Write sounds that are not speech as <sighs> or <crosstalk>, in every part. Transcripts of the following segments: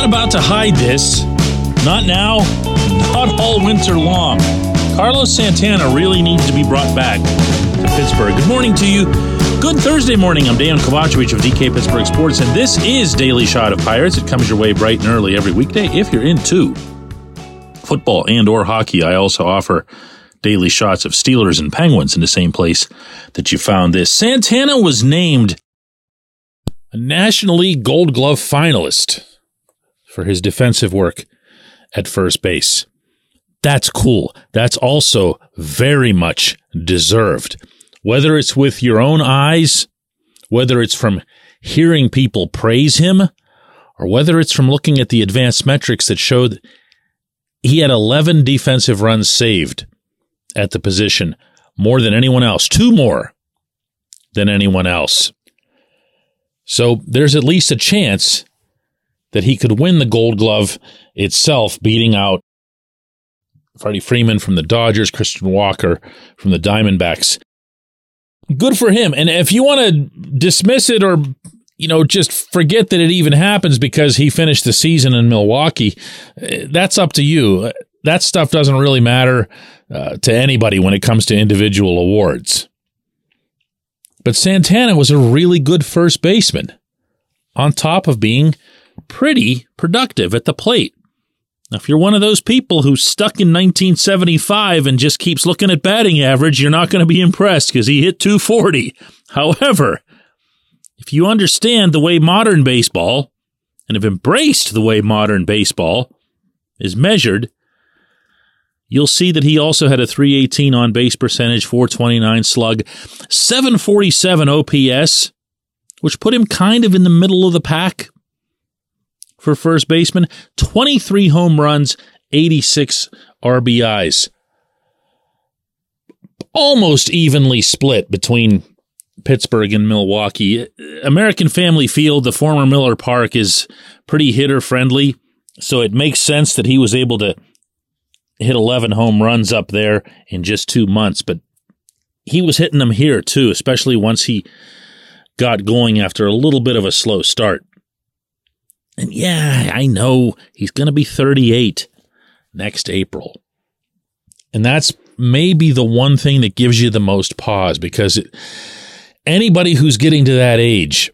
Not about to hide this. Not now. Not all winter long. Carlos Santana really needs to be brought back to Pittsburgh. Good morning to you. Good Thursday morning. I'm Dejan Kovacevic of DK Pittsburgh Sports, and this is Daily Shot of Pirates. It comes your way bright and early every weekday if you're into football and or hockey. I also offer daily shots of Steelers and Penguins in the same place that you found this. Santana was named a National League Gold Glove finalist for his defensive work at first base. That's cool. That's also very much deserved. Whether it's with your own eyes, whether it's from hearing people praise him, or whether it's from looking at the advanced metrics that showed he had 11 defensive runs saved at the position, more than anyone else, two more than anyone else. So there's at least a chance that he could win the gold glove itself, beating out Freddie Freeman from the Dodgers, Christian Walker from the Diamondbacks. Good for him. And if you want to dismiss it or you know, just forget that it even happens because he finished the season in Milwaukee. That's up to you. That stuff doesn't really matter uh, to anybody when it comes to individual awards. But Santana was a really good first baseman, on top of being pretty productive at the plate. Now, if you're one of those people who's stuck in 1975 and just keeps looking at batting average, you're not going to be impressed because he hit 240. However, if you understand the way modern baseball and have embraced the way modern baseball is measured, you'll see that he also had a 318 on base percentage, 429 slug, 747 OPS, which put him kind of in the middle of the pack for first baseman, 23 home runs, 86 RBIs. Almost evenly split between Pittsburgh and Milwaukee. American Family Field, the former Miller Park, is pretty hitter friendly. So it makes sense that he was able to hit 11 home runs up there in just two months. But he was hitting them here too, especially once he got going after a little bit of a slow start. And yeah, I know he's going to be 38 next April. And that's maybe the one thing that gives you the most pause because it, anybody who's getting to that age,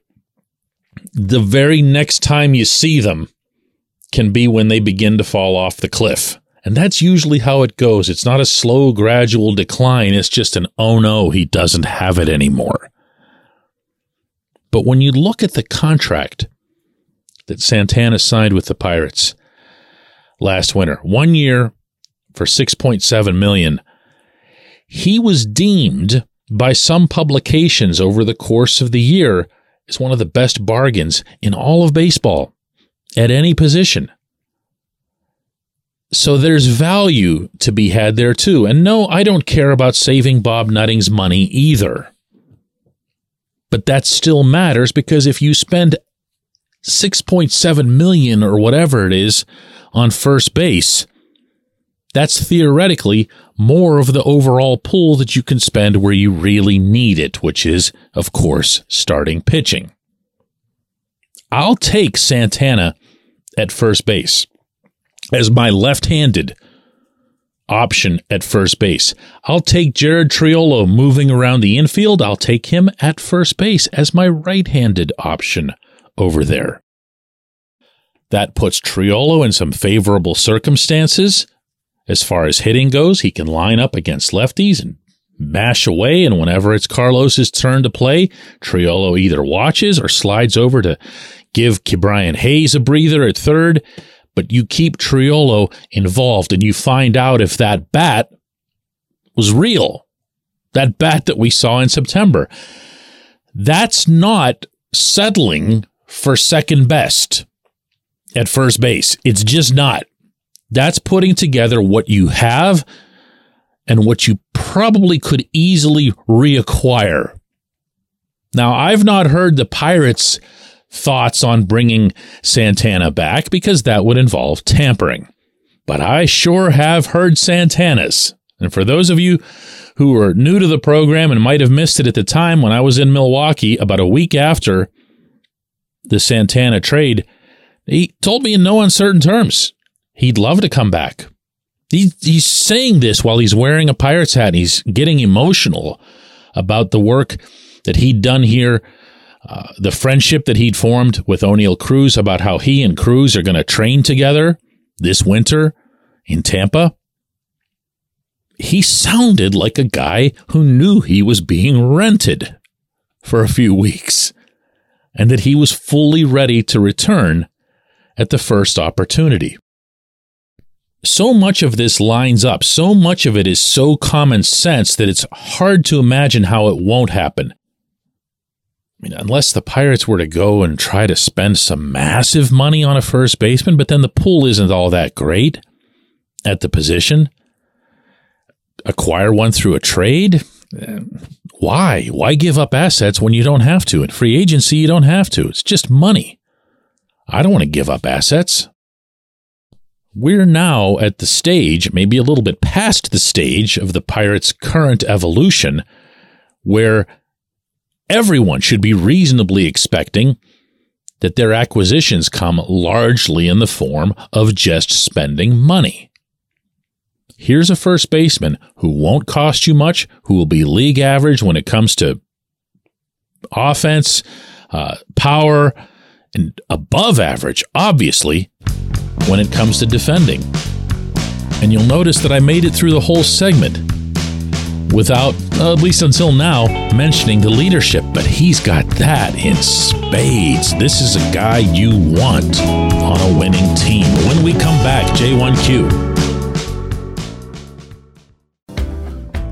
the very next time you see them can be when they begin to fall off the cliff. And that's usually how it goes. It's not a slow, gradual decline. It's just an, oh no, he doesn't have it anymore. But when you look at the contract that Santana signed with the Pirates last winter. One year for 6.7 million. He was deemed by some publications over the course of the year as one of the best bargains in all of baseball at any position. So there's value to be had there too. And no, I don't care about saving Bob Nutting's money either. But that still matters because if you spend 6.7 million or whatever it is on first base, that's theoretically more of the overall pool that you can spend where you really need it, which is, of course, starting pitching. I'll take Santana at first base as my left handed option at first base. I'll take Jared Triolo moving around the infield. I'll take him at first base as my right handed option over there. That puts Triolo in some favorable circumstances. As far as hitting goes, he can line up against lefties and mash away. And whenever it's Carlos's turn to play, Triolo either watches or slides over to give Ke'Bryan Hayes a breather at third. But you keep Triolo involved and you find out if that bat was real. That bat that we saw in September. That's not settling for second best at first base. It's just not. That's putting together what you have and what you probably could easily reacquire. Now, I've not heard the Pirates' thoughts on bringing Santana back because that would involve tampering. But I sure have heard Santana's. And for those of you who are new to the program and might have missed it at the time when I was in Milwaukee about a week after the Santana trade, he told me in no uncertain terms he'd love to come back. He, he's saying this while he's wearing a Pirates hat. He's getting emotional about the work that he'd done here, uh, the friendship that he'd formed with Oneil Cruz, about how he and Cruz are going to train together this winter in Tampa. He sounded like a guy who knew he was being rented for a few weeks and that he was fully ready to return at the first opportunity. So much of this lines up, so much of it is so common sense that it's hard to imagine how it won't happen. I mean, unless the Pirates were to go and try to spend some massive money on a first baseman, but then the pool isn't all that great at the position. Acquire one through a trade? Eh, Why? Why give up assets when you don't have to? In free agency, you don't have to. It's just money. I don't want to give up assets. We're now at the stage, maybe a little bit past the stage of the Pirates' current evolution, where everyone should be reasonably expecting that their acquisitions come largely in the form of just spending money. Here's a first baseman who won't cost you much, who will be league average when it comes to offense, uh, power, and above average, obviously, when it comes to defending. And you'll notice that I made it through the whole segment without, uh, at least until now, mentioning the leadership. But he's got that in spades. This is a guy you want on a winning team. When we come back, J1Q.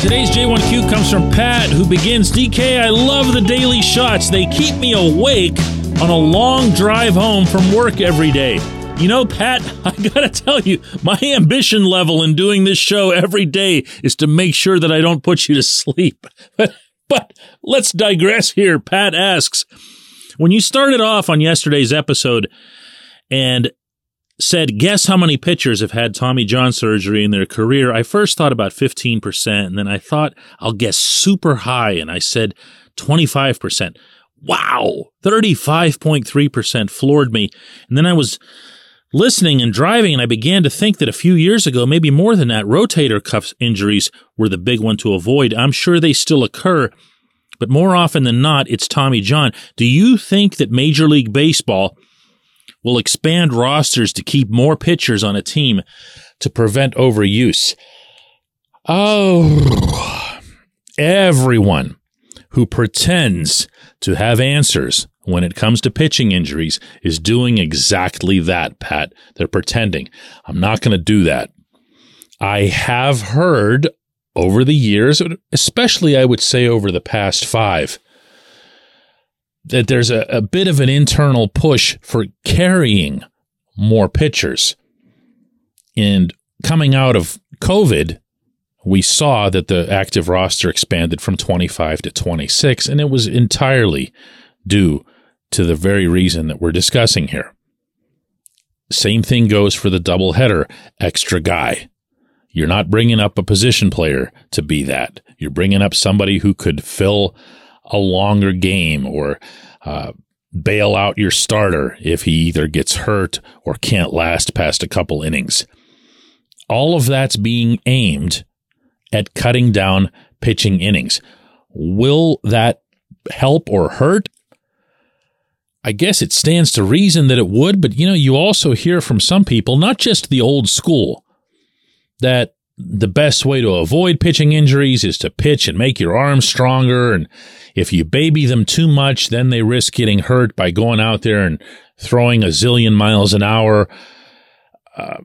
Today's J1Q comes from Pat, who begins DK, I love the daily shots. They keep me awake on a long drive home from work every day. You know, Pat, <laughs> I gotta tell you, my ambition level in doing this show every day is to make sure that I don't put you to sleep. <laughs> But, but let's digress here. Pat asks, when you started off on yesterday's episode and said, Guess how many pitchers have had Tommy John surgery in their career? I first thought about 15%, and then I thought I'll guess super high, and I said 25%. Wow, 35.3% floored me. And then I was listening and driving, and I began to think that a few years ago, maybe more than that, rotator cuff injuries were the big one to avoid. I'm sure they still occur, but more often than not, it's Tommy John. Do you think that Major League Baseball will expand rosters to keep more pitchers on a team to prevent overuse? Oh, everyone who pretends to have answers when it comes to pitching injuries is doing exactly that, Pat. They're pretending. I'm not going to do that. I have heard over the years, especially I would say over the past five, that there's a, a bit of an internal push for carrying more pitchers. And coming out of COVID, we saw that the active roster expanded from 25 to 26, and it was entirely due to the very reason that we're discussing here. Same thing goes for the doubleheader extra guy. You're not bringing up a position player to be that. You're bringing up somebody who could fill a longer game or uh, bail out your starter if he either gets hurt or can't last past a couple innings. All of that's being aimed at cutting down pitching innings. Will that help or hurt? I guess it stands to reason that it would, but you know, you also hear from some people, not just the old school, that the best way to avoid pitching injuries is to pitch and make your arms stronger. And if you baby them too much, then they risk getting hurt by going out there and throwing a zillion miles an hour, uh,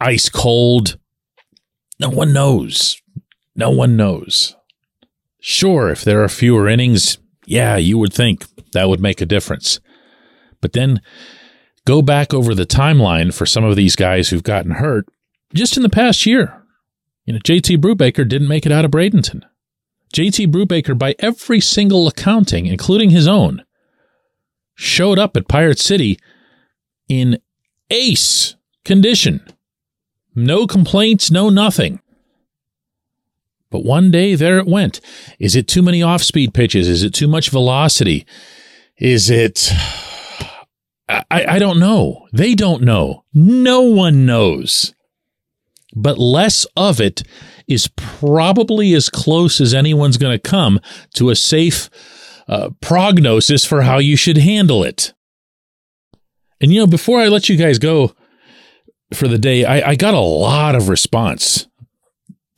ice cold. No one knows. No one knows. Sure, if there are fewer innings, yeah, you would think that would make a difference. But then go back over the timeline for some of these guys who've gotten hurt just in the past year. You know, JT Brubaker didn't make it out of Bradenton. JT Brubaker, by every single accounting, including his own, showed up at Pirate City in ace condition. No complaints, no nothing. But one day there it went. Is it too many off speed pitches? Is it too much velocity? Is it. <sighs> I, I don't know. They don't know. No one knows. But less of it is probably as close as anyone's going to come to a safe uh, prognosis for how you should handle it. And, you know, before I let you guys go for the day, I, I got a lot of response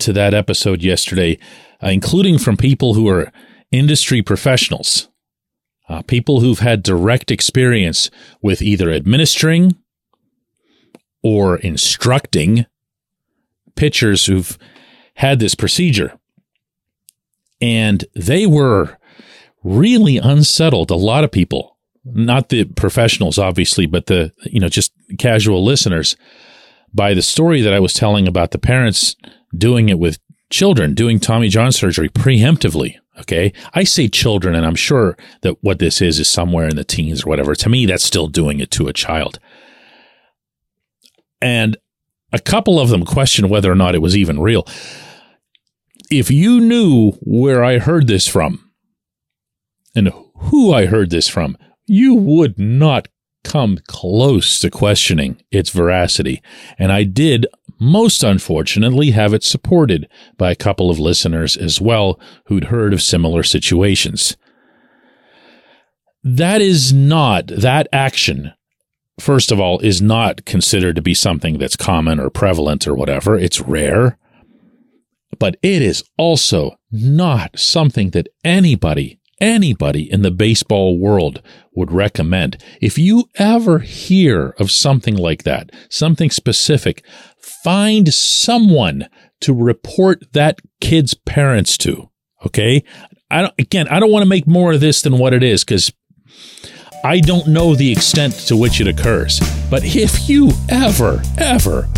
to that episode yesterday, uh, including from people who are industry professionals, uh, people who've had direct experience with either administering or instructing pitchers who've had this procedure. And they were really unsettled. A lot of people, not the professionals, obviously, but the, you know, just casual listeners by the story that I was telling about the parents doing it with children, doing Tommy John surgery preemptively. Okay. I say children, and I'm sure that what this is is somewhere in the teens or whatever. To me, that's still doing it to a child. And a couple of them questioned whether or not it was even real. If you knew where I heard this from and who I heard this from, you would not come close to questioning its veracity. And I did most unfortunately have it supported by a couple of listeners as well who'd heard of similar situations. That is not, that action, first of all, is not considered to be something that's common or prevalent or whatever. It's rare. But it is also not something that anybody anybody in the baseball world would recommend. If you ever hear of something like that, something specific, find someone to report that kid's parents to. Okay. I don't, again, I don't want to make more of this than what it is because I don't know the extent to which it occurs. But if you ever, ever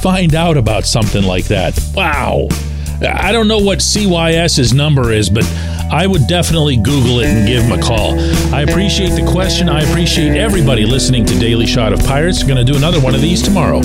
find out about something like that, wow. I don't know what CYS's number is, but I would definitely Google it and give him a call. I appreciate the question. I appreciate everybody listening to Daily Shot of Pirates. We're going to do another one of these tomorrow.